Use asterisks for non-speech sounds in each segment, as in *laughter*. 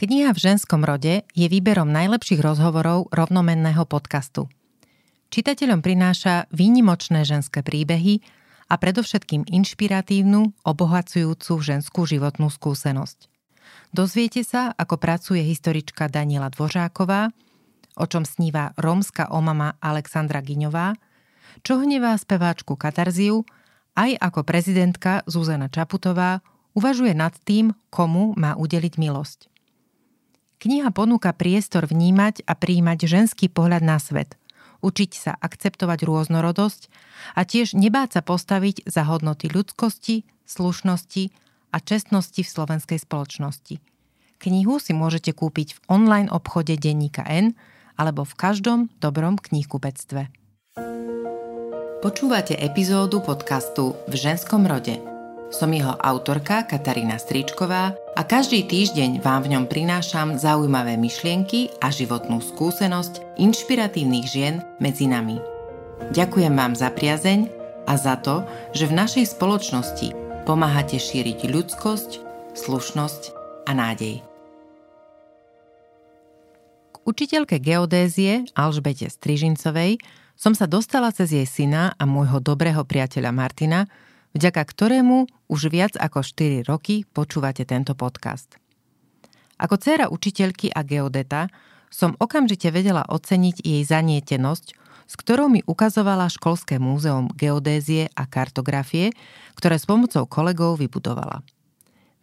Kniha v ženskom rode je výberom najlepších rozhovorov rovnomenného podcastu. Čitateľom prináša výnimočné ženské príbehy a predovšetkým inšpiratívnu, obohacujúcu ženskú životnú skúsenosť. Dozviete sa, ako pracuje historička Daniela Dvořáková, o čom sníva rómska omama Alexandra Giňová, čo hnevá speváčku Katarziu, aj ako prezidentka Zuzana Čaputová uvažuje nad tým, komu má udeliť milosť. Kniha ponúka priestor vnímať a príjmať ženský pohľad na svet, učiť sa akceptovať rôznorodosť a tiež nebáť sa postaviť za hodnoty ľudskosti, slušnosti a čestnosti v slovenskej spoločnosti. Knihu si môžete kúpiť v online obchode Denníka N alebo v každom dobrom knihkupectve. Počúvate epizódu podcastu V ženskom rode – som jeho autorka Katarína Stričková a každý týždeň vám v ňom prinášam zaujímavé myšlienky a životnú skúsenosť inšpiratívnych žien medzi nami. Ďakujem vám za priazeň a za to, že v našej spoločnosti pomáhate šíriť ľudskosť, slušnosť a nádej. K učiteľke geodézie Alžbete Strižincovej som sa dostala cez jej syna a môjho dobrého priateľa Martina, vďaka ktorému už viac ako 4 roky počúvate tento podcast. Ako dcéra učiteľky a geodeta som okamžite vedela oceniť jej zanietenosť, s ktorou mi ukazovala školské múzeum geodézie a kartografie, ktoré s pomocou kolegov vybudovala.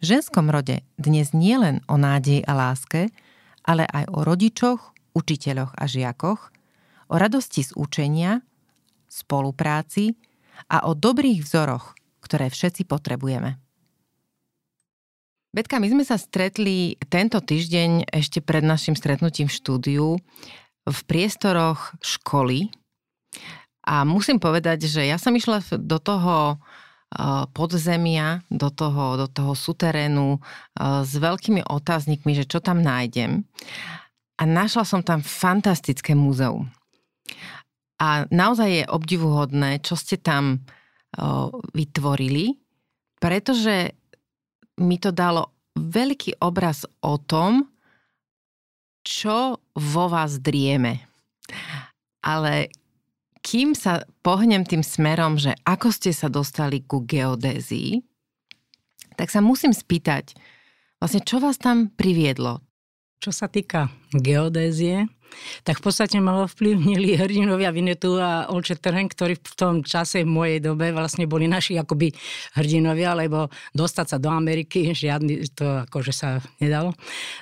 V ženskom rode dnes nie len o nádeji a láske, ale aj o rodičoch, učiteľoch a žiakoch, o radosti z učenia, spolupráci a o dobrých vzoroch, ktoré všetci potrebujeme. Betka, my sme sa stretli tento týždeň ešte pred našim stretnutím v štúdiu v priestoroch školy a musím povedať, že ja som išla do toho podzemia, do toho, do toho suterénu s veľkými otáznikmi, že čo tam nájdem. A našla som tam fantastické múzeum. A naozaj je obdivuhodné, čo ste tam vytvorili, pretože mi to dalo veľký obraz o tom, čo vo vás drieme. Ale kým sa pohnem tým smerom, že ako ste sa dostali ku geodézii, tak sa musím spýtať, vlastne čo vás tam priviedlo? Čo sa týka geodézie, tak v podstate ma ovplyvnili hrdinovia Vinetu a Olče Trhen, ktorí v tom čase v mojej dobe vlastne boli naši akoby hrdinovia, lebo dostať sa do Ameriky, žiadny, to akože sa nedalo.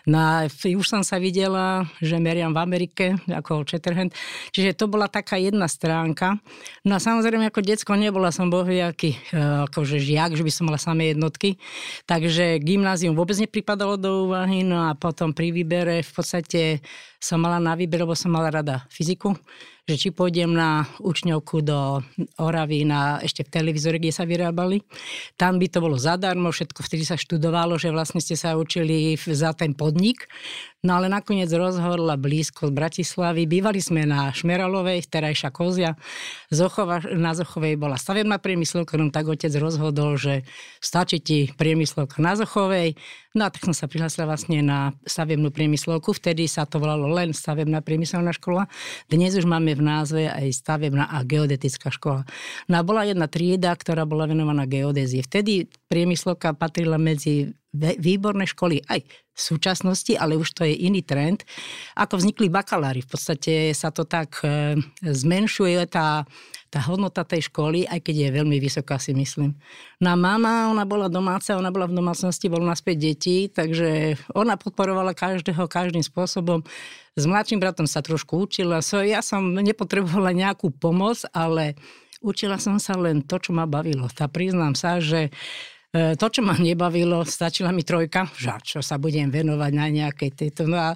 No a už som sa videla, že meriam v Amerike, ako Olče Trhen, čiže to bola taká jedna stránka. No a samozrejme ako decko nebola som bohviaký e, akože žiak, že by som mala samé jednotky, takže gymnázium vôbec nepripadalo do úvahy, no a potom pri výbere v podstate som mala na výber, lebo som mala rada fyziku že či pôjdem na učňovku do Oravy na, ešte v televízore, kde sa vyrábali. Tam by to bolo zadarmo, všetko vtedy sa študovalo, že vlastne ste sa učili za ten podnik. No ale nakoniec rozhodla blízko z Bratislavy. Bývali sme na Šmeralovej, terajša Kozia. Zochova, na Zochovej bola stavebná priemyslovka, no tak otec rozhodol, že stačí ti priemyslovka na Zochovej. No a tak som sa prihlásila vlastne na stavebnú priemyslovku. Vtedy sa to volalo len stavebná priemyselná škola. Dnes už máme v názve aj stavebná a geodetická škola. No a bola jedna trieda, ktorá bola venovaná geodézie. Vtedy priemyslovka patrila medzi výborné školy aj v súčasnosti, ale už to je iný trend. Ako vznikli bakalári, v podstate sa to tak e, zmenšuje tá, tá hodnota tej školy, aj keď je veľmi vysoká, si myslím. No a mama, ona bola domáca, ona bola v domácnosti, bolo naspäť detí, takže ona podporovala každého každým spôsobom. S mladším bratom sa trošku učila, so ja som nepotrebovala nejakú pomoc, ale učila som sa len to, čo ma bavilo. Tá priznám sa, že E, to, čo ma nebavilo, stačila mi trojka, že čo sa budem venovať na nejakej tejto. No a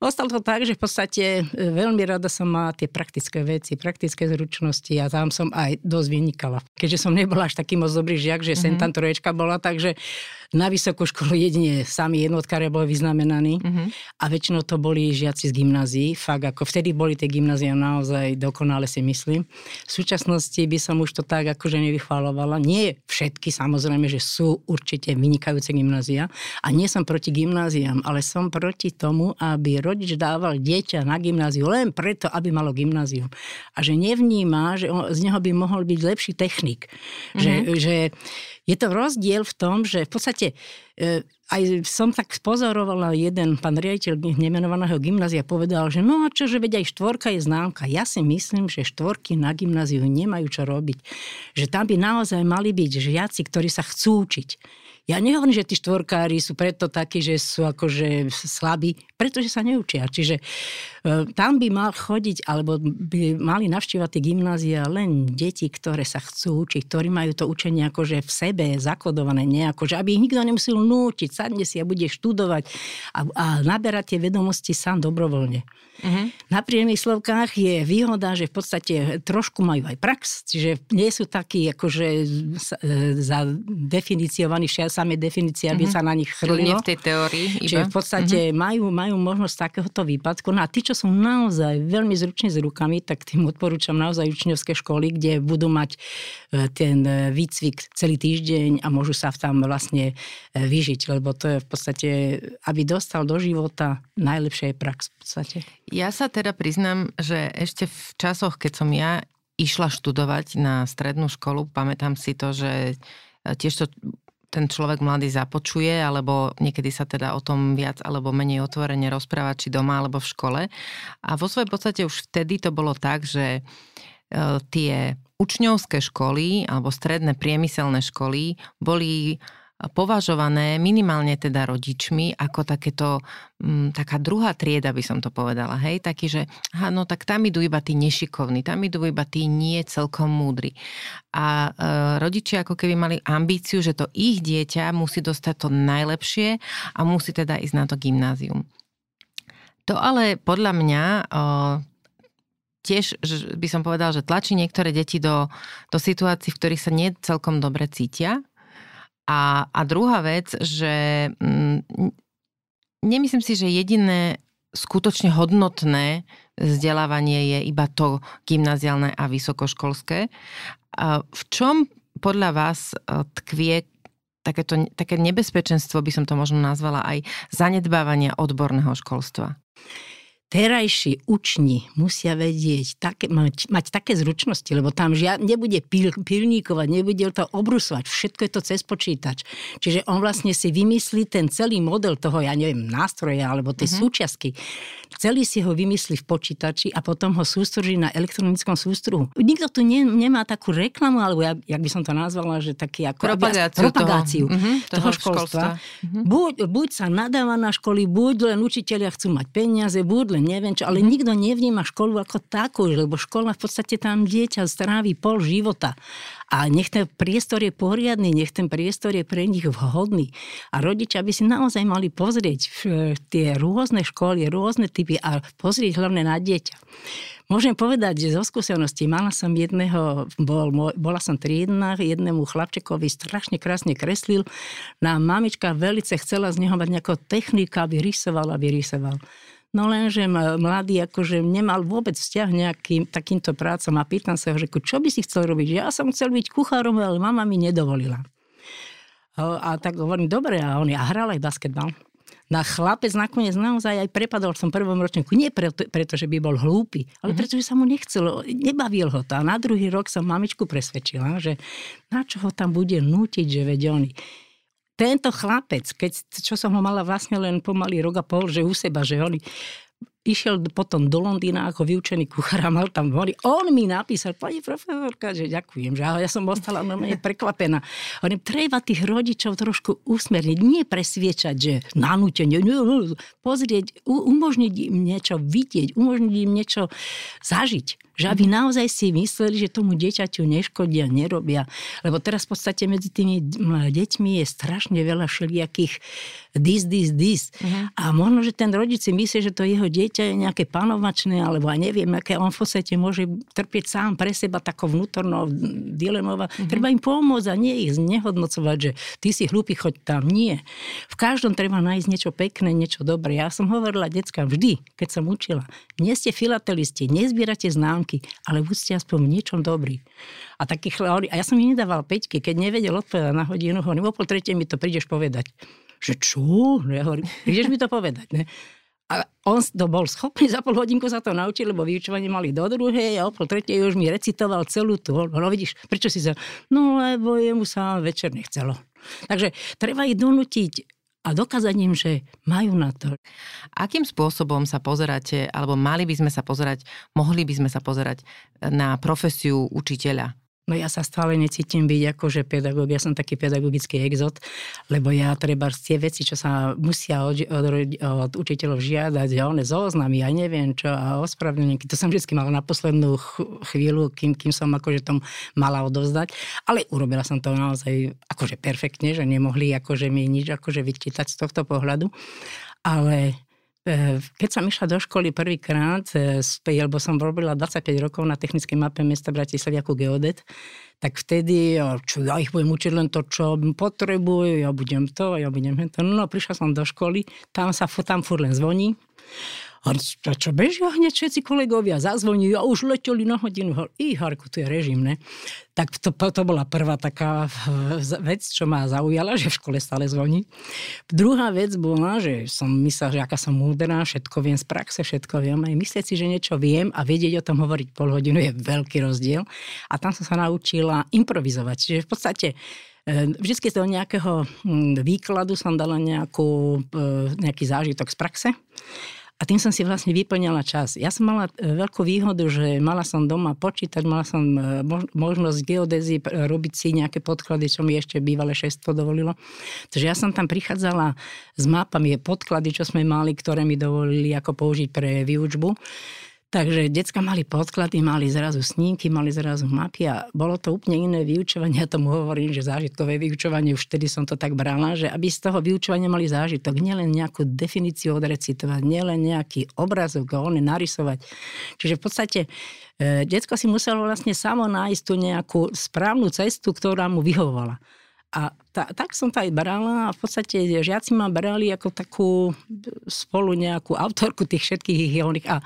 Ostalo to tak, že v podstate e, veľmi rada som mala tie praktické veci, praktické zručnosti a tam som aj dosť vynikala. Keďže som nebola až taký moc dobrý žiak, že mm-hmm. sem tam troječka bola, takže na vysokú školu jedine sami jednotkári boli vyznamenaní mm-hmm. a väčšinou to boli žiaci z gymnázií. Fakt ako vtedy boli tie gymnázia naozaj dokonale si myslím. V súčasnosti by som už to tak akože nevychválovala. Nie všetky samozrejme, že sú určite vynikajúce gymnázia a nie som proti gymnáziám, ale som proti tomu, aby rodič dával dieťa na gymnáziu len preto, aby malo gymnázium. A že nevníma, že on, z neho by mohol byť lepší technik. Mm-hmm. Že, mhm. že je to rozdiel v tom, že v podstate e, aj som tak pozorovala jeden pán riaditeľ nemenovaného gymnázia povedal, že no a čo, že veď aj štvorka je známka. Ja si myslím, že štvorky na gymnáziu nemajú čo robiť. Že tam by naozaj mali byť žiaci, ktorí sa chcú učiť. Ja nehovorím, že tí štvorkári sú preto takí, že sú akože slabí, pretože sa neučia. Čiže tam by mal chodiť, alebo by mali navštívať tie gymnázia len deti, ktoré sa chcú učiť, ktorí majú to učenie akože v sebe zakodované nejako, že aby ich nikto nemusel nútiť, sadne si a bude študovať a, a naberať tie vedomosti sám dobrovoľne. Uh-huh. Na priemyslovkách je výhoda, že v podstate trošku majú aj prax, čiže nie sú takí akože zadefiniciovaní, samé definície, aby uh-huh. sa na nich chrlilo. v tej teórii iba. Čiže v podstate uh-huh. majú, majú možnosť takéhoto výpadku. No a tí, čo sú naozaj veľmi zruční s rukami, tak tým odporúčam naozaj učňovské školy, kde budú mať e, ten e, výcvik celý týždeň a môžu sa tam vlastne e, vyžiť, lebo to je v podstate, aby dostal do života najlepšie prax v podstate. Ja sa teda priznám, že ešte v časoch, keď som ja išla študovať na strednú školu, pamätám si to, že tiež to ten človek mladý započuje, alebo niekedy sa teda o tom viac alebo menej otvorene rozpráva, či doma, alebo v škole. A vo svojej podstate už vtedy to bolo tak, že e, tie učňovské školy alebo stredné priemyselné školy boli považované minimálne teda rodičmi ako takéto, m, mm, taká druhá trieda by som to povedala, hej, taký, že aha, no tak tam idú iba tí nešikovní, tam idú iba tí nie celkom múdri. A e, rodičia ako keby mali ambíciu, že to ich dieťa musí dostať to najlepšie a musí teda ísť na to gymnázium. To ale podľa mňa e, tiež by som povedal, že tlačí niektoré deti do, do situácií, v ktorých sa nie celkom dobre cítia a, a druhá vec, že mm, nemyslím si, že jediné skutočne hodnotné vzdelávanie je iba to gymnaziálne a vysokoškolské. V čom podľa vás e, tkvie takéto, také nebezpečenstvo, by som to možno nazvala, aj zanedbávania odborného školstva? Terajší učni musia vedieť, také, mať, mať také zručnosti, lebo tam žiad, nebude pil, pilníkovať, nebude to obrusovať, všetko je to cez počítač. Čiže on vlastne si vymyslí ten celý model toho, ja neviem, nástroja alebo tej uh-huh. súčiastky. Celý si ho vymyslí v počítači a potom ho sústrží na elektronickom sústruhu. Nikto tu ne, nemá takú reklamu, alebo ja, jak by som to nazvala, že taký ako... Propagáciu, propagáciu toho, uh-huh, toho, toho školstva. školstva. Uh-huh. Buď, buď sa nadáva na školy, buď len učiteľia chcú mať peniaze, buď len neviem čo, ale mm-hmm. nikto nevníma školu ako takú, lebo škola v podstate tam dieťa strávi pol života. A nech ten priestor je poriadny, nech ten priestor je pre nich vhodný. A rodičia by si naozaj mali pozrieť tie rôzne školy, rôzne typy a pozrieť hlavne na dieťa. Môžem povedať, že zo skúsenosti mala som jedného, bol, bola som triedna, jednému chlapčekovi strašne krásne kreslil. Na mamička velice chcela z neho mať nejakého technika, aby rysoval, aby rysoval. No lenže mladý akože nemal vôbec vzťah nejakým takýmto prácom a pýtam sa ho, že čo by si chcel robiť? Ja som chcel byť kuchárom, ale mama mi nedovolila. A, tak hovorím, dobre, a on a hral aj basketbal. Na chlapec nakoniec naozaj aj prepadol v tom prvom ročníku. Nie preto, preto že by bol hlúpy, ale mm-hmm. preto, že sa mu nechcelo, nebavil ho to. A na druhý rok som mamičku presvedčila, že na čo ho tam bude nútiť, že veď oni tento chlapec, keď, čo som ho mala vlastne len pomaly rok a pol, že u seba, že on išiel potom do Londýna ako vyučený kuchár a mal tam hory. On mi napísal, pani profesorka, že ďakujem, že ja som ostala normálne prekvapená. On treba tých rodičov trošku usmerniť, nie presviečať, že nanútenie, pozrieť, umožniť im niečo vidieť, umožniť im niečo zažiť Že aby naozaj si mysleli, že tomu dieťaťu neškodia, nerobia. Lebo teraz v podstate medzi tými deťmi je strašne veľa všelijakých this, this, this. Mm-hmm. A možno, že ten rodič si myslí, že to jeho dieťa je nejaké panovačné, alebo ja neviem, aké on v podstate môže trpieť sám pre seba takou vnútornou dilemou. Mm-hmm. Treba im pomôcť a nie ich znehodnocovať, že ty si hlupý, choď tam. Nie. V každom treba nájsť niečo pekné, niečo dobré. Ja som hovorila deckám vždy, keď som učila, nie ste filatelisti, nezbierate známky, ale buďte aspoň v niečom dobrý. A takých, a ja som im nedával peťky, keď nevedel odpovedať na hodinu, hovorím, o pol tretej mi to prídeš povedať. Že čo? No ja hovorím, prídeš mi to povedať. Ne? A on to bol schopný, za pol hodinku sa to naučil, lebo vyučovanie mali do druhej a o pol tretej už mi recitoval celú tú. No vidíš, prečo si sa... No lebo jemu sa večer nechcelo. Takže treba ich donútiť a dokázať im, že majú na to. Akým spôsobom sa pozeráte, alebo mali by sme sa pozerať, mohli by sme sa pozerať na profesiu učiteľa? No ja sa stále necítim byť akože pedagóg, ja som taký pedagogický exot, lebo ja treba tie veci, čo sa musia od, od, od učiteľov žiadať, ja one zoznamy, aj neviem čo, a ospravedlnenky, to som vždy mala na poslednú chvíľu, kým, kým som akože tom mala odovzdať, ale urobila som to naozaj akože perfektne, že nemohli akože mi nič akože vyčítať z tohto pohľadu, ale keď som išla do školy prvýkrát, e, lebo som robila 25 rokov na technickej mape mesta Bratislavy ako geodet, tak vtedy, čo ja ich budem učiť len to, čo potrebujú, ja budem to, ja budem to. No, prišla som do školy, tam sa tam furt len zvoní. A čo bežia hneď všetci kolegovia, zazvoní a už leteli na hodinu. I Harku, tu je režim, ne? Tak to, to bola prvá taká eh, vec, čo ma zaujala, *laughs* že v škole stále zvoní. Druhá vec bola, že som myslela, že aká som múdrá, všetko viem z praxe, všetko viem. Aj myslieť si, že niečo viem a vedieť o tom hovoriť pol hodinu je veľký rozdiel. A tam som sa naučila improvizovať. Čiže v podstate eh, Vždycky z toho nejakého hm, výkladu som dala nejakú, eh, nejaký zážitok z praxe a tým som si vlastne vyplňala čas. Ja som mala e, veľkú výhodu, že mala som doma počítať, mala som e, možnosť geodézy robiť si nejaké podklady, čo mi ešte bývalé šestvo dovolilo. Takže ja som tam prichádzala s mapami, podklady, čo sme mali, ktoré mi dovolili ako použiť pre výučbu. Takže decka mali podklady, mali zrazu snímky, mali zrazu mapy a bolo to úplne iné vyučovanie. Ja tomu hovorím, že zážitkové vyučovanie, už vtedy som to tak brala, že aby z toho vyučovania mali zážitok, nielen nejakú definíciu odrecitovať, nielen nejaký obrazok a narysovať. Čiže v podstate e, detsko si muselo vlastne samo nájsť tú nejakú správnu cestu, ktorá mu vyhovovala. A ta, tak som to aj brala a v podstate žiaci ma brali ako takú spolu nejakú autorku tých všetkých ich A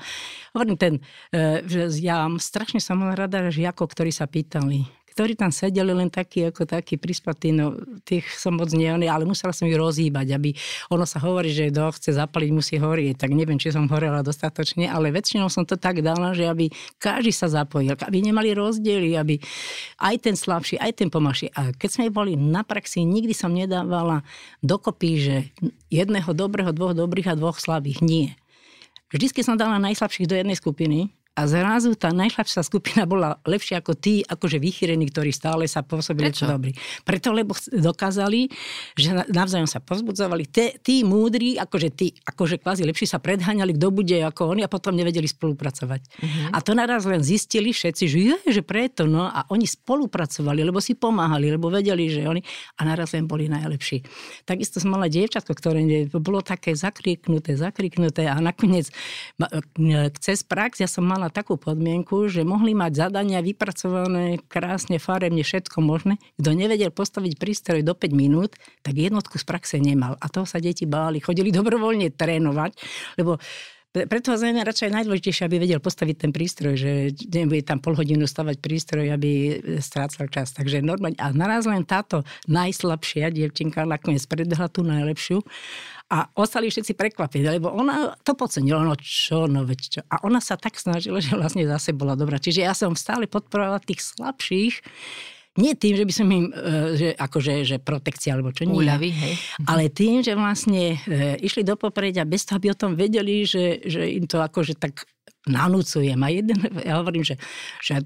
hovorím ten, e, že ja strašne som rada žiakov, ktorí sa pýtali, ktorí tam sedeli len takí ako takí prispatí, no tých som moc nie, ale musela som ich rozhýbať, aby ono sa hovorí, že kto chce zapaliť, musí horieť, tak neviem, či som horela dostatočne, ale väčšinou som to tak dala, že aby každý sa zapojil, aby nemali rozdiely, aby aj ten slabší, aj ten pomalší. A keď sme boli na praxi, nikdy som nedávala dokopy, že jedného dobrého, dvoch dobrých a dvoch slabých. Nie. Vždycky som dala najslabších do jednej skupiny a zrazu tá najslabšia skupina bola lepšia ako tí, akože vychýrení, ktorí stále sa pôsobili Prečo? dobrí. Preto, lebo dokázali, že navzájom sa pozbudzovali. Tí, tí múdri, akože tí, akože kvázi lepší sa predháňali, kto bude ako oni a potom nevedeli spolupracovať. Uh-huh. A to naraz len zistili všetci, že je, že preto, no a oni spolupracovali, lebo si pomáhali, lebo vedeli, že oni a naraz len boli najlepší. Takisto som mala dievčatko, ktoré bolo také zakriknuté, zakriknuté a nakoniec cez prax ja som mala mala takú podmienku, že mohli mať zadania vypracované krásne, farebne, všetko možné. Kto nevedel postaviť prístroj do 5 minút, tak jednotku z praxe nemal. A toho sa deti báli. Chodili dobrovoľne trénovať, lebo preto je radšej najdôležitejšie, aby vedel postaviť ten prístroj, že nebude tam pol hodinu stavať prístroj, aby strácal čas. Takže normálne. A naraz len táto najslabšia dievčinka nakoniec predhla tú najlepšiu a ostali všetci prekvapení, lebo ona to podcenila, no čo, no veď čo. A ona sa tak snažila, že vlastne zase bola dobrá. Čiže ja som stále podporovala tých slabších, nie tým, že by som im, e, že akože, že protekcia alebo čo nie. Úľavy, hej. Ale tým, že vlastne e, išli do popredia bez toho, aby o tom vedeli, že, že im to akože tak nanúcujem. A jeden, ja hovorím, že, že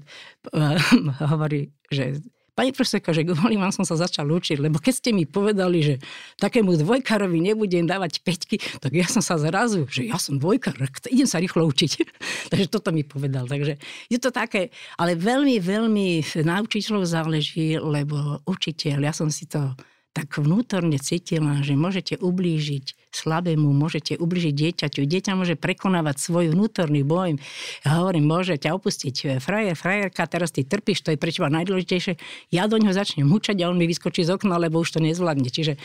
uh, *laughs* hovorí, že Pani profesorka, že kvôli vám som sa začal učiť, lebo keď ste mi povedali, že takému dvojkarovi nebudem dávať peťky, tak ja som sa zrazu, že ja som dvojkar, idem sa rýchlo učiť. *laughs* Takže toto mi povedal. Takže je to také, ale veľmi, veľmi na učiteľov záleží, lebo učiteľ, ja som si to tak vnútorne cítila, že môžete ublížiť slabému, môžete ublížiť dieťaťu. Dieťa môže prekonávať svoj vnútorný boj. Ja hovorím, môže ťa opustiť e, frajer, frajerka, teraz ty trpíš, to je pre teba najdôležitejšie. Ja do ňoho začnem hučať a on mi vyskočí z okna, lebo už to nezvládne. Čiže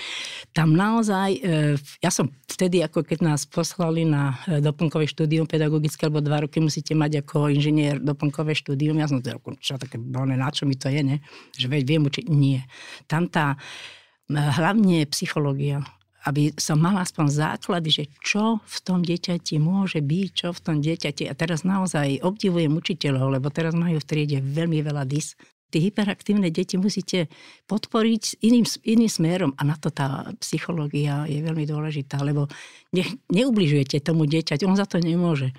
tam naozaj, e, ja som vtedy, ako keď nás poslali na e, doplnkové štúdium pedagogické, alebo dva roky musíte mať ako inžinier doplnkové štúdium, ja som to, čo také, na čo mi to je, ne? že veď viem učiť. Nie. Tam tá, hlavne psychológia, aby som mala aspoň základy, že čo v tom dieťati môže byť, čo v tom dieťati. A teraz naozaj obdivujem učiteľov, lebo teraz majú v triede veľmi veľa dis. Tí hyperaktívne deti musíte podporiť iným, iným smerom a na to tá psychológia je veľmi dôležitá, lebo ne, neubližujete tomu dieťať, on za to nemôže.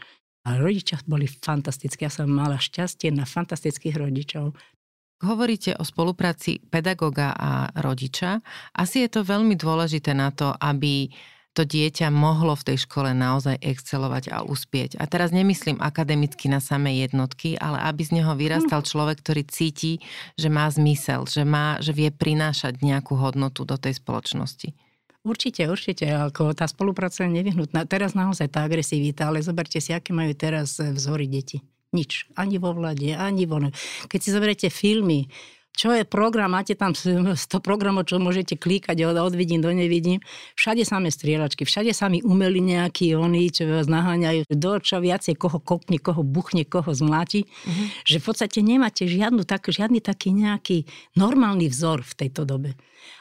A rodičia boli fantastickí. Ja som mala šťastie na fantastických rodičov. Hovoríte o spolupráci pedagóga a rodiča. Asi je to veľmi dôležité na to, aby to dieťa mohlo v tej škole naozaj excelovať a uspieť. A teraz nemyslím akademicky na samé jednotky, ale aby z neho vyrastal hm. človek, ktorý cíti, že má zmysel, že, má, že vie prinášať nejakú hodnotu do tej spoločnosti. Určite, určite. Ako tá spolupráca je nevyhnutná. Teraz naozaj tá agresivita, ale zoberte si, aké majú teraz vzory deti. Nič. Ani vo vlade, ani vo... Keď si zoberiete filmy, čo je program, máte tam 100 programov, čo môžete klikať od, od vidím do nevidím. Všade samé strieľačky, všade sami umeli nejakí oni, čo vás naháňajú, do čo viacej koho kokne, koho buchne, koho zmláti. Mm-hmm. Že v podstate nemáte žiadnu, tak, žiadny taký nejaký normálny vzor v tejto dobe.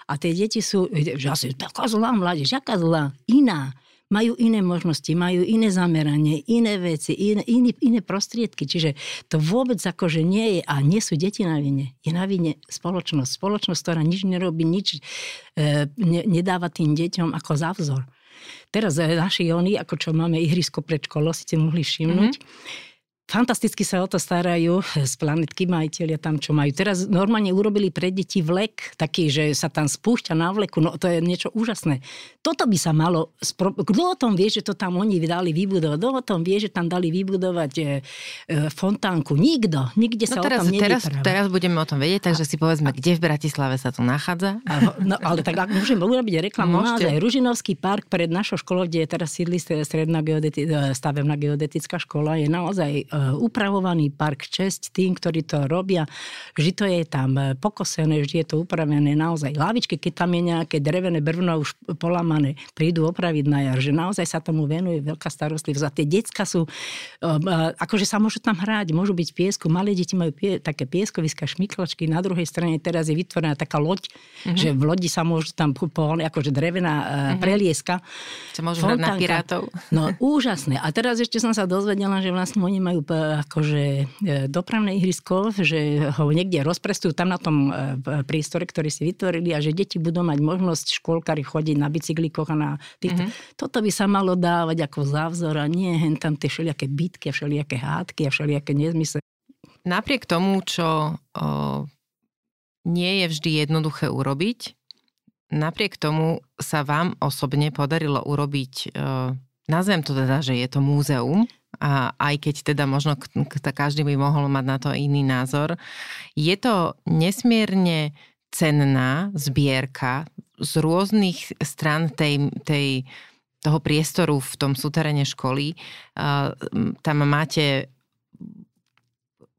A tie deti sú, že asi taká zlá mládež, aká zlá, iná majú iné možnosti, majú iné zameranie, iné veci, iné, iné, iné prostriedky. Čiže to vôbec akože nie je, a nie sú deti na vine. Je na vine spoločnosť. Spoločnosť, ktorá nič nerobí, nič e, ne, nedáva tým deťom ako závzor. Teraz e, naši oni, ako čo máme ihrisko pred školou, si ste mohli všimnúť, mm-hmm Fantasticky sa o to starajú z planetky majiteľia tam, čo majú. Teraz normálne urobili pre deti vlek, taký, že sa tam spúšťa na vleku, no to je niečo úžasné. Toto by sa malo, spro... kto o tom vie, že to tam oni dali vybudovať? Kto o tom vie, že tam dali vybudovať e, e, fontánku? Nikto, nikde sa no teraz, o tom teraz, teraz budeme o tom vedieť, takže a, si povedzme, a, kde v Bratislave sa to nachádza. A, no, ale tak ak môžem urobiť reklamu, naozaj Ružinovský park pred našou školou, kde je teraz sídli stredná geodeti- stavebná geodetická škola, je naozaj upravovaný park česť tým, ktorí to robia. Vždy to je tam e, pokosené, vždy je to upravené naozaj. Lavičky, keď tam je nejaké drevené brvno už polamané, prídu opraviť na jar, že naozaj sa tomu venuje veľká starostlivosť. A tie decka sú, e, akože sa môžu tam hrať, môžu byť v piesku. Malé deti majú pie, také pieskoviska, šmiklačky. Na druhej strane teraz je vytvorená taká loď, mm-hmm. že v lodi sa môžu tam akože drevená mm-hmm. prelieska. Čo môžu hrať na pirátov. No úžasné. A teraz ešte som sa dozvedela, že vlastne oni majú akože e, dopravné ihrisko, že ho niekde rozprestujú tam na tom e, priestore, ktorý si vytvorili a že deti budú mať možnosť školkári chodiť na bicyklikoch a na týchto. Mm-hmm. Toto by sa malo dávať ako závzor a nie hen tam tie všelijaké bitky a všelijaké hádky a všelijaké nezmysle. Napriek tomu, čo o, nie je vždy jednoduché urobiť, napriek tomu sa vám osobne podarilo urobiť, o, nazvem to teda, že je to múzeum, a aj keď teda možno každý by mohol mať na to iný názor, je to nesmierne cenná zbierka z rôznych stran tej, tej, toho priestoru v tom súterene školy. Tam máte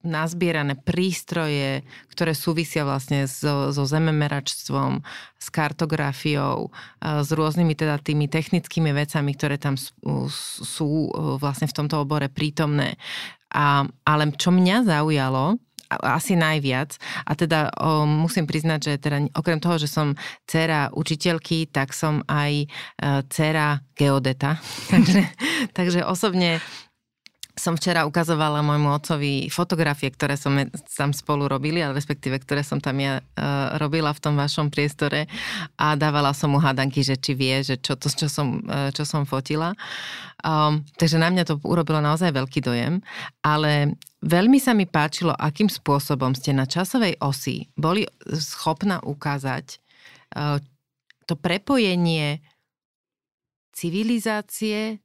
nazbierané prístroje, ktoré súvisia vlastne so, so zememeračstvom, s kartografiou, s rôznymi teda tými technickými vecami, ktoré tam sú, sú vlastne v tomto obore prítomné. A, ale čo mňa zaujalo, asi najviac. A teda o, musím priznať, že teda okrem toho, že som dcera učiteľky, tak som aj e, dcera geodeta. *laughs* takže, takže osobne som včera ukazovala môjmu otcovi fotografie, ktoré som tam spolu robili, ale respektíve, ktoré som tam ja uh, robila v tom vašom priestore a dávala som mu hádanky, že či vie, že čo to, čo som, uh, čo som fotila. Um, takže na mňa to urobilo naozaj veľký dojem, ale veľmi sa mi páčilo, akým spôsobom ste na časovej osi boli schopná ukázať uh, to prepojenie civilizácie,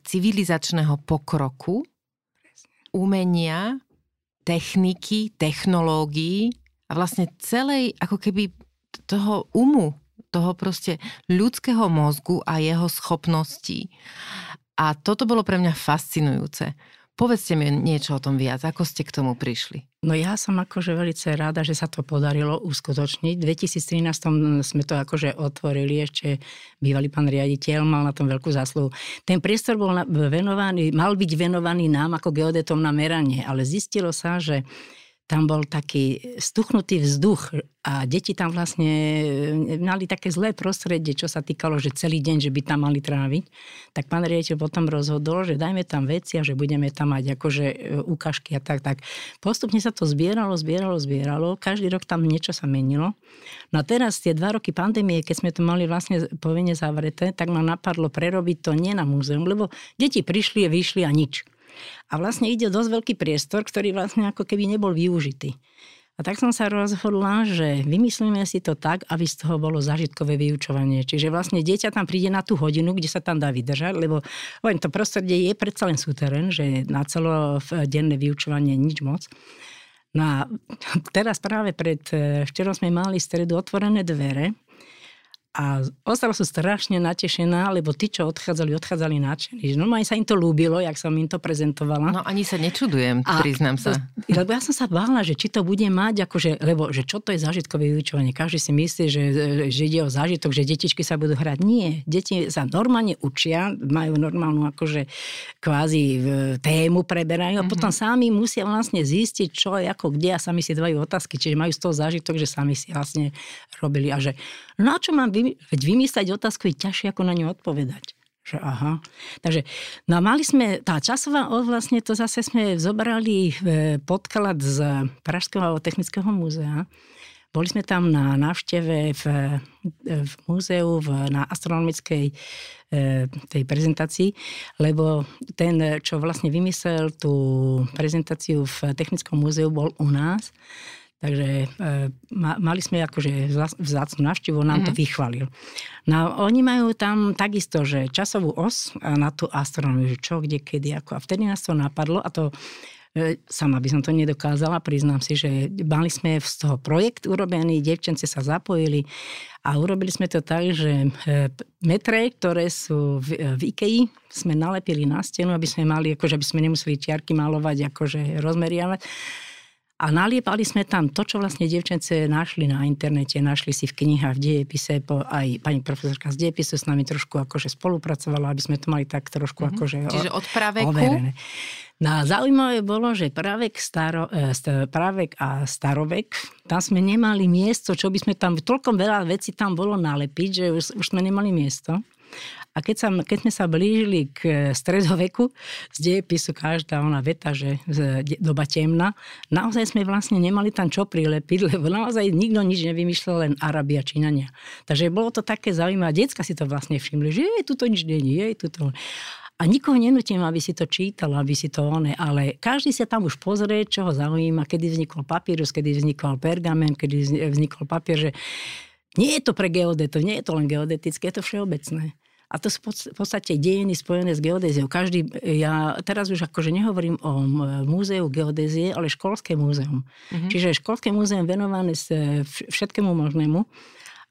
civilizačného pokroku, umenia, techniky, technológií a vlastne celej ako keby toho umu, toho proste ľudského mozgu a jeho schopností. A toto bolo pre mňa fascinujúce. Povedzte mi niečo o tom viac. Ako ste k tomu prišli? No ja som akože veľmi rada, že sa to podarilo uskutočniť. V 2013 sme to akože otvorili, ešte bývalý pán riaditeľ mal na tom veľkú zásluhu. Ten priestor bol venovaný, mal byť venovaný nám ako geodetom na meranie, ale zistilo sa, že tam bol taký stuchnutý vzduch a deti tam vlastne e, mali také zlé prostredie, čo sa týkalo, že celý deň, že by tam mali tráviť. Tak pán riaditeľ potom rozhodol, že dajme tam veci a že budeme tam mať akože e, ukážky a tak, tak. Postupne sa to zbieralo, zbieralo, zbieralo. Každý rok tam niečo sa menilo. No a teraz tie dva roky pandémie, keď sme to mali vlastne povinne zavreté, tak ma napadlo prerobiť to nie na múzeum, lebo deti prišli vyšli a nič. A vlastne ide dosť veľký priestor, ktorý vlastne ako keby nebol využitý. A tak som sa rozhodla, že vymyslíme si to tak, aby z toho bolo zažitkové vyučovanie. Čiže vlastne dieťa tam príde na tú hodinu, kde sa tam dá vydržať, lebo len to prostredie je predsa len súterén, že na celo denné vyučovanie nič moc. No a teraz práve pred včerom sme mali stredu otvorené dvere a ostala som strašne natešená, lebo tí, čo odchádzali, odchádzali nadšení. No aj sa im to ľúbilo, jak som im to prezentovala. No ani sa nečudujem, a priznám sa. To, lebo ja som sa bála, že či to bude mať, akože, lebo že čo to je zážitkové vyučovanie. Každý si myslí, že, že ide o zážitok, že detičky sa budú hrať. Nie, deti sa normálne učia, majú normálnu akože kvázi tému preberajú a mm-hmm. potom sami musia vlastne zistiť, čo je ako kde a sami si dvajú otázky. Čiže majú z toho zážitok, že sami si vlastne robili a že no a čo mám veď vymyslieť otázku je ťažšie ako na ňu odpovedať. Že aha. Takže, no a mali sme, tá časová os vlastne to zase sme zobrali e, podklad z Pražského technického múzea. Boli sme tam na návšteve v, v múzeu, v, na astronomickej e, tej prezentácii, lebo ten, čo vlastne vymyslel tú prezentáciu v Technickom múzeu, bol u nás. Takže e, mali sme akože vzácnu návštevu, nám mm-hmm. to mhm. vychválil. No oni majú tam takisto, že časovú os na tú astronómiu, čo, kde, kedy, ako. A vtedy nás to napadlo a to e, sama by som to nedokázala, priznám si, že mali sme z toho projekt urobený, devčence sa zapojili a urobili sme to tak, že e, metre, ktoré sú v, v IKEA, sme nalepili na stenu, aby sme mali, akože aby sme nemuseli čiarky malovať, akože rozmeriavať a naliepali sme tam to, čo vlastne devčence našli na internete, našli si v knihách, v dejepise, aj pani profesorka z dejepisu s nami trošku akože spolupracovala, aby sme to mali tak trošku mm-hmm. akože Čiže od praveku? Overené. No a zaujímavé bolo, že právek, staro, e, právek a starovek, tam sme nemali miesto, čo by sme tam, toľko veľa vecí tam bolo nalepiť, že už, už sme nemali miesto. A keď, sa, keď sme sa blížili k stredoveku, z dejepisu každá ona veta, že doba temná, naozaj sme vlastne nemali tam čo prilepiť, *laughs* lebo naozaj nikto nič nevymýšľal, len Arabia, Číňania. Takže bolo to také zaujímavé. Decka si to vlastne všimli, že je, tuto nič není, je, tuto... A nikoho nenutím, aby si to čítal, aby si to one, ale každý sa tam už pozrie, čo ho zaujíma, kedy vznikol papírus, kedy vznikol pergamen, kedy vznikol papier, že nie je to pre geodetov, nie je to len geodetické, je to všeobecné. A to sú v podstate dejiny spojené s geodéziou. Každý, ja teraz už akože nehovorím o múzeu geodézie, ale školské múzeum. Mm-hmm. Čiže školské múzeum venované všetkému možnému.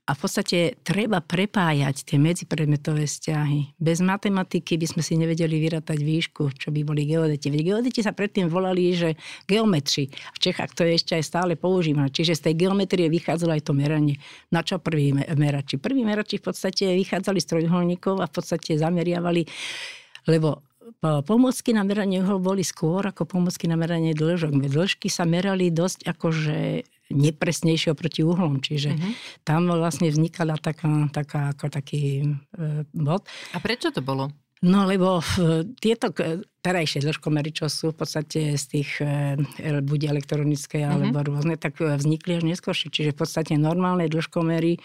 A v podstate treba prepájať tie medzipredmetové vzťahy. Bez matematiky by sme si nevedeli vyrátať výšku, čo by boli geodeti. Veď geodeti sa predtým volali, že geometri. V Čechách to je ešte aj stále používané. Čiže z tej geometrie vychádzalo aj to meranie. Na čo prvý merači? Prví merači v podstate vychádzali z trojuholníkov a v podstate zameriavali, lebo pomocky na meranie uhol boli skôr ako pomocky na meranie dĺžok. Dĺžky sa merali dosť akože nepresnejšie oproti uhlom. Čiže uh-huh. tam vlastne vznikala taká, taká, ako taký e, bod. A prečo to bolo? No lebo tieto terajšie dĺžkomery, čo sú v podstate z tých e, buď elektronické alebo uh-huh. rôzne, tak vznikli až neskôršie. Čiže v podstate normálne dĺžkomery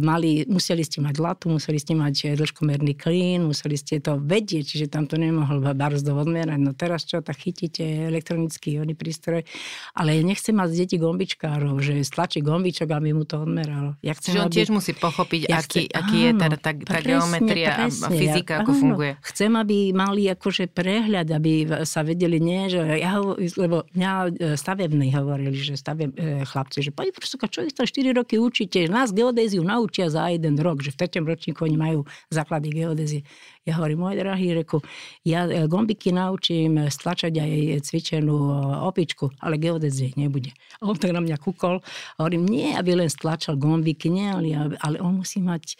mali, museli ste mať latu, museli ste mať dĺžkomerný klín, museli ste to vedieť, čiže tam to nemohol barzdo odmerať. No teraz čo, tak chytíte elektronický oný prístroj, ale nechcem mať deti gombičkárov, že stlačí gombičok, aby mu to odmeralo. Ja chcem, Čiže on aby... tiež musí pochopiť, ja aký, chcem, aký áno, je tá, tá, tá geometria presne, a fyzika, ja, ako áno, funguje. Chcem, aby mali akože prehľad, aby sa vedeli, nie, že ja, lebo mňa e, stavební hovorili, že staveb, chlapci, že pani profesorka, čo ich to 4 roky učíte? Nás geodéziu naučia za jeden rok, že v treťom ročníku oni majú základy geodézie. Ja hovorím, môj drahý, reku, ja gombiky naučím stlačať aj cvičenú opičku, ale geodézie nebude. A on tak na mňa kúkol hovorím, nie, aby len stlačal gombiky, nie, ale, ale on musí mať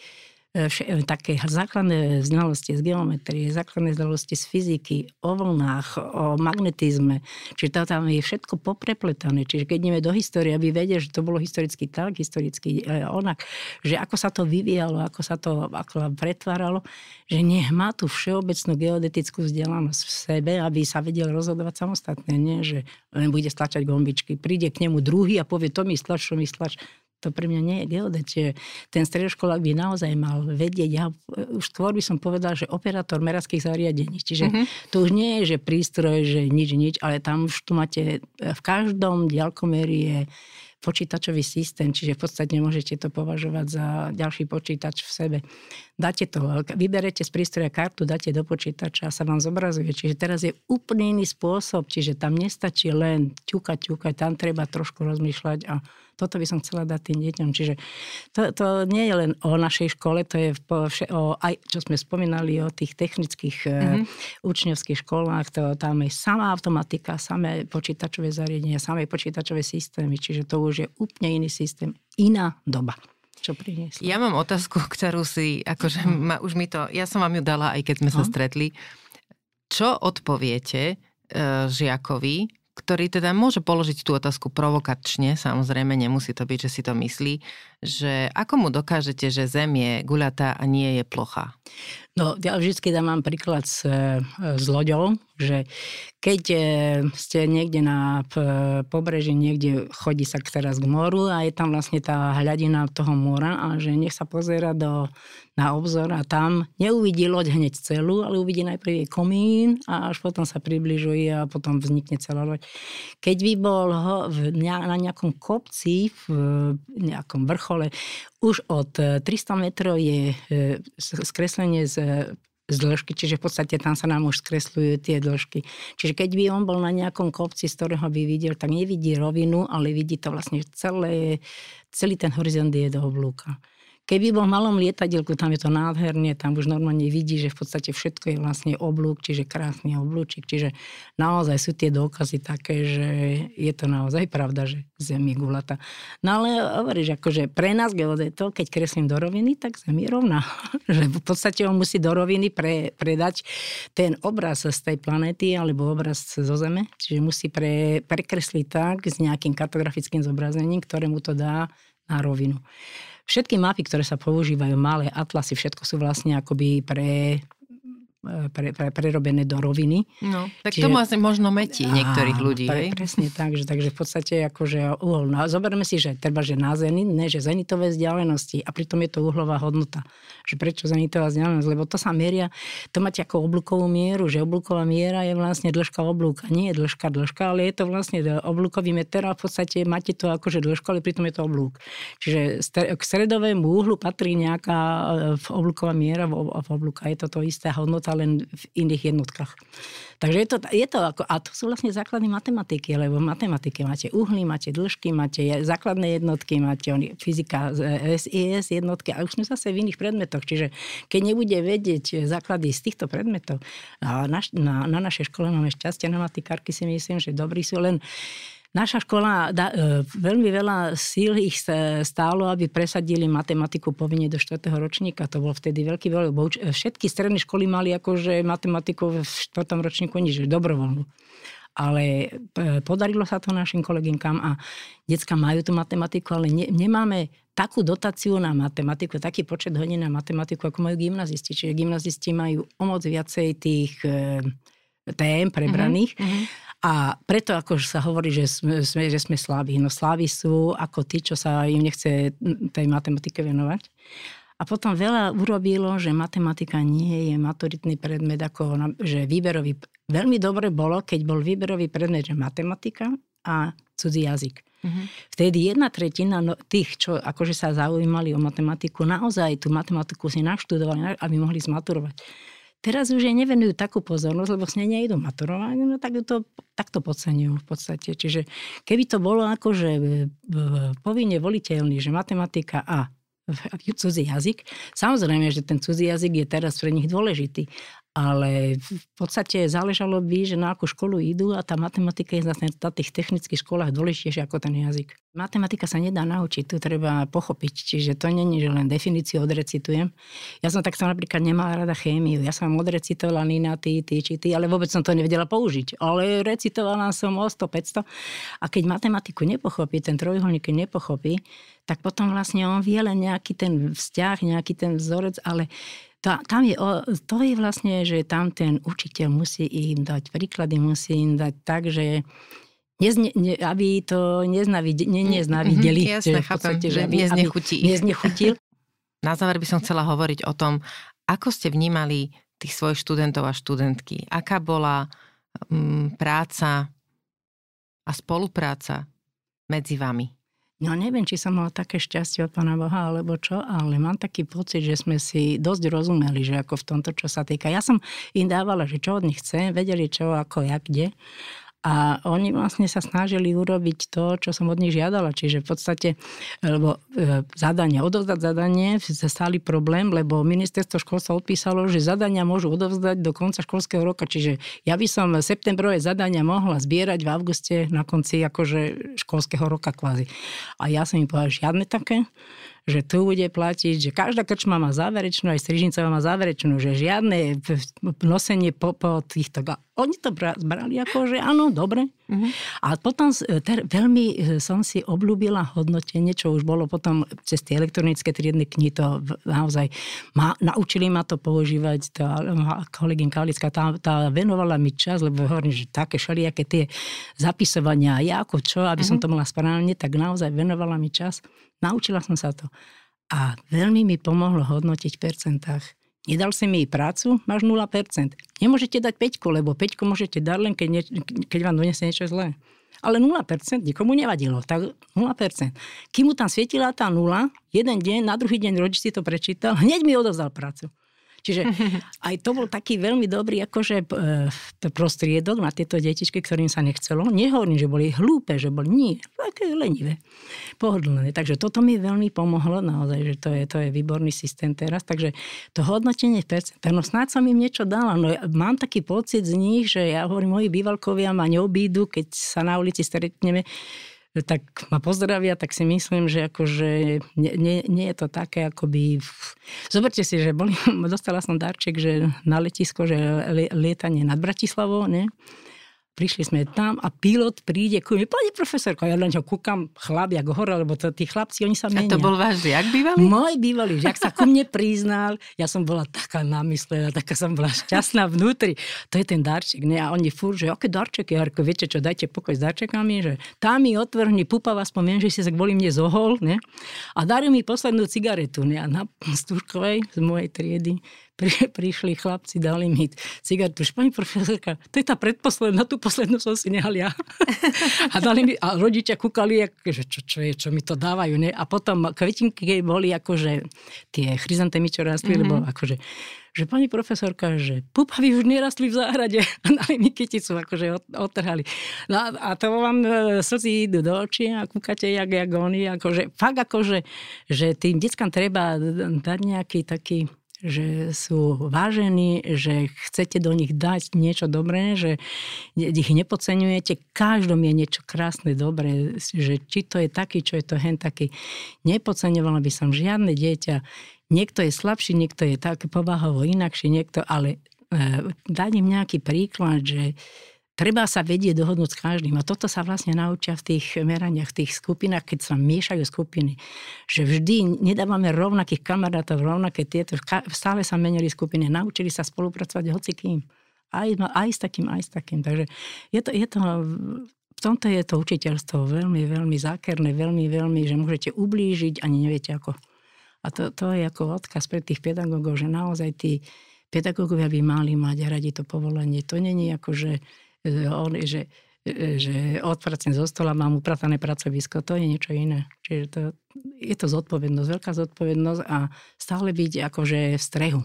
také základné znalosti z geometrie, základné znalosti z fyziky, o vlnách, o magnetizme. Čiže to tam je všetko poprepletané. Čiže keď ideme do histórie, aby vedel, že to bolo historicky tak, historicky e, onak, že ako sa to vyvíjalo, ako sa to ako pretváralo, že nech má tú všeobecnú geodetickú vzdelanosť v sebe, aby sa vedel rozhodovať samostatne. Nie, že len bude stlačať gombičky. Príde k nemu druhý a povie, to mi stlač, to mi stlač to pre mňa nie je geodet. Ten stredoškolák by naozaj mal vedieť, ja už skôr by som povedal, že operátor merackých zariadení. Čiže mm-hmm. to už nie je, že prístroj, že nič, nič, ale tam už tu máte v každom ďalkomeri je počítačový systém, čiže v podstate môžete to považovať za ďalší počítač v sebe. Dáte to, vyberete z prístroja kartu, dáte do počítača a sa vám zobrazuje. Čiže teraz je úplne iný spôsob, čiže tam nestačí len ťukať, ťukať, tam treba trošku rozmýšľať a toto by som chcela dať tým deťom. Čiže to, to nie je len o našej škole, to je o, aj čo sme spomínali o tých technických mm-hmm. učňovských školách, to tam je samá automatika, samé počítačové zariadenia, samé počítačové systémy, čiže to už je úplne iný systém, iná doba čo priniesla. Ja mám otázku, *laughs* ktorú si, akože mhm. ma, už mi to, ja som vám ju dala, aj keď sme no. sa stretli. Čo odpoviete e, žiakovi, ktorý teda môže položiť tú otázku provokačne, samozrejme nemusí to byť, že si to myslí, že ako mu dokážete, že Zem je guľatá a nie je plocha? No, ja vždy dávam príklad s, s loďou, že keď e, ste niekde na pobreží, niekde chodí sa teraz k moru a je tam vlastne tá hľadina toho mora a že nech sa pozera do, na obzor a tam neuvidí loď hneď celú, ale uvidí najprv jej komín a až potom sa približuje a potom vznikne celá loď. Keď by bol ho na nejakom kopci, v nejakom vrchole, už od 300 metrov je e, skreslenie z z dĺžky, čiže v podstate tam sa nám už skresľujú tie dĺžky. Čiže keď by on bol na nejakom kopci, z ktorého by videl, tak nevidí rovinu, ale vidí to vlastne celé, celý ten horizont je do oblúka. Keby bol v malom lietadielku, tam je to nádherne, tam už normálne vidí, že v podstate všetko je vlastne oblúk, čiže krásny oblúčik. Čiže naozaj sú tie dôkazy také, že je to naozaj pravda, že Zem je gulata. No ale hovoríš, akože pre nás geodetov, keď kreslím do roviny, tak Zem je rovná. *laughs* že v podstate on musí do roviny pre, predať ten obraz z tej planety alebo obraz zo Zeme. Čiže musí pre, prekresliť tak s nejakým kartografickým zobrazením, ktoré mu to dá na rovinu. Všetky mapy, ktoré sa používajú, malé atlasy, všetko sú vlastne akoby pre pre, pre, prerobené do roviny. No, tak Čiže, to asi možno metí niektorých ľudí. Pre, presne tak, že, takže v podstate akože uhol. No, zoberme si, že treba, že na zenit, ne, že zenitové vzdialenosti a pritom je to uhlová hodnota. Že prečo zenitová vzdialenosť? Lebo to sa meria, to máte ako oblúkovú mieru, že oblúková miera je vlastne dĺžka oblúka. Nie je dĺžka dĺžka, ale je to vlastne oblúkový meter a v podstate máte to akože dĺžku, ale pritom je to oblúk. Čiže k stredovému uhlu patrí nejaká e, oblúková miera v, oblúka. Je to to isté hodnota len v iných jednotkách. Takže je to, je to ako, a to sú vlastne základy matematiky, lebo v matematike máte uhly, máte dĺžky, máte základné jednotky, máte fyzika, SIS jednotky a už sme zase v iných predmetoch. Čiže keď nebude vedieť základy z týchto predmetov, a na, na, na našej škole máme šťastie na matikárky si myslím, že dobrí sú len Naša škola da, e, veľmi veľa síl ich stálo, aby presadili matematiku povinne do 4. ročníka. To bol vtedy veľký veľký, bo všetky stredné školy mali akože matematiku v 4. ročníku nič, dobrovoľnú. Ale e, podarilo sa to našim koleginkám a decka majú tú matematiku, ale ne, nemáme takú dotáciu na matematiku, taký počet hodín na matematiku, ako majú gymnazisti. Čiže gymnazisti majú o moc viacej tých e, tém prebraných. Mm-hmm. A preto ako sa hovorí, že sme, že sme slabí. No slabí sú ako tí, čo sa im nechce tej matematike venovať. A potom veľa urobilo, že matematika nie je maturitný predmet, ako že výberový. Veľmi dobre bolo, keď bol výberový predmet, že matematika a cudzí jazyk. Mm-hmm. Vtedy jedna tretina no, tých, čo akože sa zaujímali o matematiku, naozaj tú matematiku si naštudovali, aby mohli zmaturovať. Teraz už jej nevenujú takú pozornosť, lebo s nej nejdu maturovať, no tak to takto podceňujú v podstate. Čiže keby to bolo akože e, povinne voliteľný, že matematika a cudzí jazyk. Samozrejme, že ten cudzí jazyk je teraz pre nich dôležitý, ale v podstate záležalo by, že na akú školu idú a tá matematika je na tých technických školách dôležitejšia ako ten jazyk. Matematika sa nedá naučiť, tu treba pochopiť, čiže to není, že len definíciu odrecitujem. Ja som takto napríklad nemala rada chémiu, ja som odrecitovala Nina, ty, ty, či ty, ale vôbec som to nevedela použiť. Ale recitovala som o 100, 500 a keď matematiku nepochopí, ten trojuholník nepochopí, tak potom vlastne on vie len nejaký ten vzťah, nejaký ten vzorec, ale tá, tam je, to je vlastne, že tam ten učiteľ musí im dať príklady, musí im dať tak, že Nezne, ne, aby to neznavideli, ne, mm, neznavideli. Mm-hmm, jasne, že, chápem, podstate, že aby, neznechutí. Aby neznechutil. *laughs* Na záver by som chcela hovoriť o tom, ako ste vnímali tých svojich študentov a študentky. Aká bola um, práca a spolupráca medzi vami? No neviem, či som mala také šťastie od Pána Boha, alebo čo, ale mám taký pocit, že sme si dosť rozumeli, že ako v tomto, čo sa týka. Ja som im dávala, že čo od nich chcem, vedeli čo, ako, jak, kde. A oni vlastne sa snažili urobiť to, čo som od nich žiadala. Čiže v podstate, lebo e, zadanie, odovzdať zadanie, sa stali problém, lebo ministerstvo školstva odpísalo, že zadania môžu odovzdať do konca školského roka. Čiže ja by som septembrové zadania mohla zbierať v auguste na konci akože školského roka kvázi. A ja som im povedala, žiadne také že tu bude platiť, že každá krčma má záverečnú, aj Strižincová má záverečnú, že žiadne nosenie po, po týchto... Oni to brali ako, že áno, dobre. Uh-huh. A potom ter, veľmi e, som si obľúbila hodnotenie, čo už bolo potom cez tie elektronické triedne knihy, to naozaj ma, naučili ma to používať. Tá kolegyn Kalická, tá, tá venovala mi čas, lebo hovorím, že také všelijaké tie zapisovania, ja ako čo, aby uh-huh. som to mala správne, tak naozaj venovala mi čas. Naučila som sa to. A veľmi mi pomohlo hodnotiť v percentách. Nedal si mi prácu, máš 0%. Nemôžete dať 5, lebo 5 môžete dať len, keď, nie, keď vám donesie niečo zlé. Ale 0% nikomu nevadilo, tak 0%. Kým mu tam svietila tá 0, jeden deň, na druhý deň rodič si to prečítal, hneď mi odovzdal prácu. Čiže aj to bol taký veľmi dobrý akože e, prostriedok na tieto detičky, ktorým sa nechcelo. Nehovorím, že boli hlúpe, že boli nie, také lenivé, pohodlné. Takže toto mi veľmi pomohlo naozaj, že to je, to je výborný systém teraz. Takže to hodnotenie v no snáď som im niečo dala. No ja mám taký pocit z nich, že ja hovorím, moji bývalkovia ma neobídu, keď sa na ulici stretneme, tak ma pozdravia, tak si myslím, že akože nie, nie, nie je to také, ako by... Zoberte si, že boli, *laughs* dostala som darček, že na letisko, že lietanie nad Bratislavou, ne? Prišli sme tam a pilot príde ku mne, pani profesorka, ja len kúkam chlap, jak hore, lebo to, tí chlapci, oni sa menia. A to bol váš žiak bývalý? Môj bývalý žiak sa ku mne priznal, ja som bola taká namyslená, taká som bola šťastná vnútri. To je ten darček, ne? A oni fúr, že aké darčeky? Ja ako, viete čo, dajte pokoj s darčekami, že tam mi otvrhni, pupa vás pomien, že si sa kvôli mne zohol, ne? A darí mi poslednú cigaretu, ne? A na Stúrkovej z mojej triedy pri, prišli chlapci, dali mi cigaretu. Pani profesorka, to je tá predposledná, tú poslednú som si nehal ja. a dali mi, a rodičia kúkali, že čo, čo je, čo mi to dávajú. Ne? A potom kvetinky boli akože tie chryzantemy, čo rastli, mm-hmm. lebo akože že pani profesorka, že pupavy už nerastli v záhrade *laughs* a dali mi kyticu, akože otrhali. No a to vám e, slzy idú do očí a kúkate, jak, jak oni, akože fakt akože, že tým deckám treba dať nejaký taký že sú vážení, že chcete do nich dať niečo dobré, že ich nepodceňujete. Každom je niečo krásne, dobré, že či to je taký, čo je to hen taký. Nepodceňovala by som žiadne dieťa. Niekto je slabší, niekto je tak povahovo inakší, niekto, ale e, dať im nejaký príklad, že treba sa vedieť dohodnúť s každým. A toto sa vlastne naučia v tých meraniach, v tých skupinách, keď sa miešajú skupiny. Že vždy nedávame rovnakých kamarátov, rovnaké tieto. Stále sa menili skupiny. Naučili sa spolupracovať hocikým. Aj, aj s takým, aj s takým. Takže je to, je to v tomto je to učiteľstvo veľmi, veľmi zákerné, veľmi, veľmi, že môžete ublížiť, ani neviete ako. A to, to je ako odkaz pre tých pedagógov, že naozaj tí pedagógovia by mali mať radi to povolenie. To není ako, že, on, že, že odpracem zo stola, mám upratané pracovisko, to je niečo iné. Čiže to, je to zodpovednosť, veľká zodpovednosť a stále byť akože v strehu.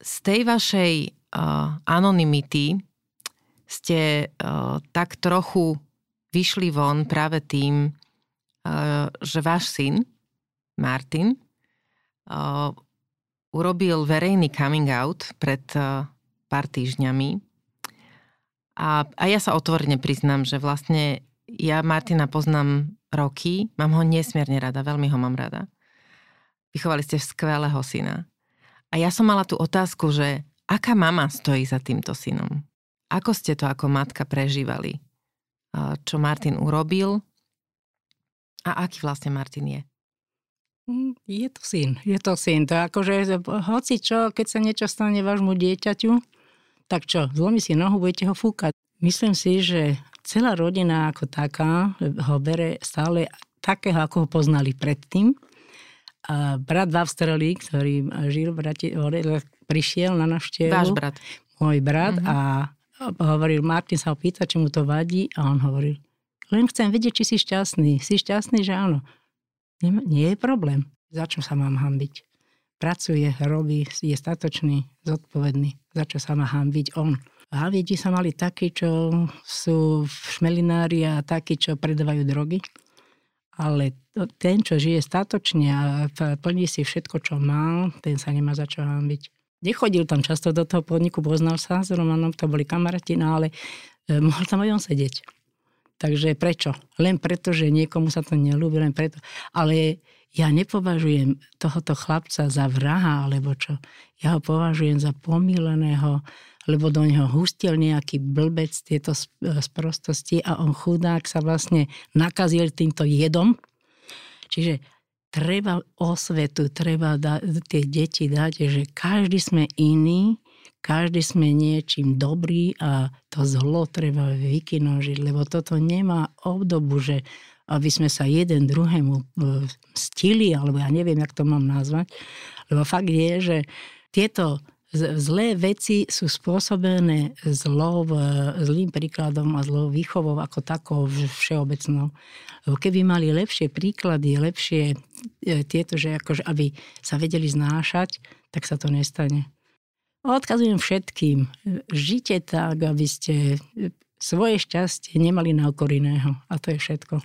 Z tej vašej uh, anonymity ste uh, tak trochu vyšli von práve tým, eh, že váš syn, Martin, eh, urobil verejný coming out pred eh, pár týždňami. A, a ja sa otvorene priznám, že vlastne ja Martina poznám roky, mám ho nesmierne rada, veľmi ho mám rada. Vychovali ste skvelého syna. A ja som mala tú otázku, že aká mama stojí za týmto synom? Ako ste to ako matka prežívali? čo Martin urobil a aký vlastne Martin je? Mm, je to syn, je to syn. To akože, hoci čo, keď sa niečo stane vášmu dieťaťu, tak čo, zlomí si nohu, budete ho fúkať. Myslím si, že celá rodina ako taká ho bere stále takého, ako ho poznali predtým. A brat Austrálii, ktorý žil v Brati, prišiel na navštevu. Váš brat. Môj brat mm-hmm. a hovoril, Martin sa ho pýta, či mu to vadí a on hovoril, len chcem vedieť, či si šťastný. Si šťastný, že áno. Nie, nie je problém. Za čo sa mám hambiť? Pracuje, robí, je statočný, zodpovedný. Za čo sa má hambiť on? Vidí sa mali takí, čo sú šmelinári a takí, čo predávajú drogy. Ale ten, čo žije statočne a plní si všetko, čo má, ten sa nemá za čo hambiť. Nechodil tam často do toho podniku, poznal sa s Romanom, to boli kamaráti, no ale e, mohol tam aj on sedieť. Takže prečo? Len preto, že niekomu sa to nelúbi, len preto. Ale ja nepovažujem tohoto chlapca za vraha, alebo čo. Ja ho považujem za pomíleného, lebo do neho hustil nejaký blbec tieto e, sprostosti a on chudák sa vlastne nakazil týmto jedom. Čiže treba osvetu, treba da, tie deti dať, že každý sme iný, každý sme niečím dobrý a to zlo treba vykinožiť, lebo toto nemá obdobu, že aby sme sa jeden druhému e, stili, alebo ja neviem, jak to mám nazvať. Lebo fakt je, že tieto zlé veci sú spôsobené zlou, zlým príkladom a zlou výchovou ako takou všeobecnou. Keby mali lepšie príklady, lepšie e, tieto, že akože, aby sa vedeli znášať, tak sa to nestane. Odkazujem všetkým, žite tak, aby ste svoje šťastie nemali na okor iného. A to je všetko.